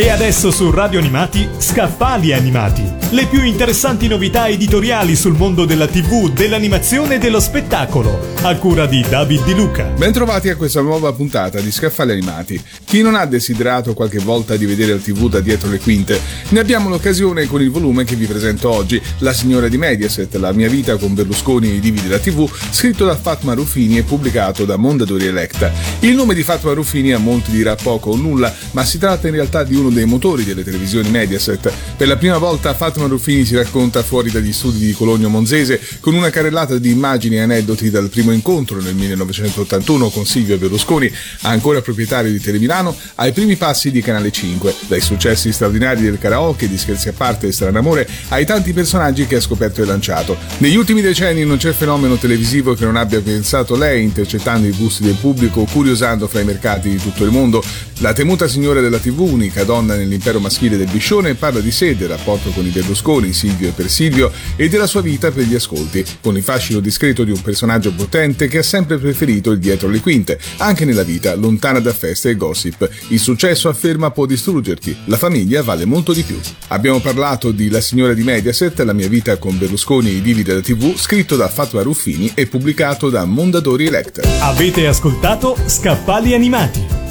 E adesso su Radio Animati, Scaffali Animati. Le più interessanti novità editoriali sul mondo della TV, dell'animazione e dello spettacolo. A cura di David Di Luca. Bentrovati a questa nuova puntata di Scaffali Animati. Chi non ha desiderato qualche volta di vedere la TV da dietro le quinte, ne abbiamo l'occasione con il volume che vi presento oggi, La signora di Mediaset, La mia vita con Berlusconi e i divi della TV, scritto da Fatma Ruffini e pubblicato da Mondadori Electa. Il nome di Fatma Ruffini a molti dirà poco o nulla, ma si tratta in realtà di uno uno dei motori delle televisioni Mediaset. Per la prima volta Fatma Ruffini si racconta fuori dagli studi di Cologno Monzese con una carrellata di immagini e aneddoti dal primo incontro nel 1981 con Silvio Berlusconi, ancora proprietario di Telemilano, ai primi passi di Canale 5, dai successi straordinari del karaoke, di Scherzi a parte e Stranamore, ai tanti personaggi che ha scoperto e lanciato. Negli ultimi decenni non c'è fenomeno televisivo che non abbia pensato lei, intercettando i gusti del pubblico, curiosando fra i mercati di tutto il mondo. La temuta signora della TV, unica donna donna nell'impero maschile del Biscione parla di sé, del rapporto con i Berlusconi, Silvio e per Silvio e della sua vita per gli ascolti, con il fascino discreto di un personaggio potente che ha sempre preferito il dietro le quinte, anche nella vita, lontana da feste e gossip. Il successo afferma può distruggerti, la famiglia vale molto di più. Abbiamo parlato di La signora di Mediaset, La mia vita con Berlusconi e i divi della TV, scritto da Fatma Ruffini e pubblicato da Mondadori Electa. Avete ascoltato Scappali Animati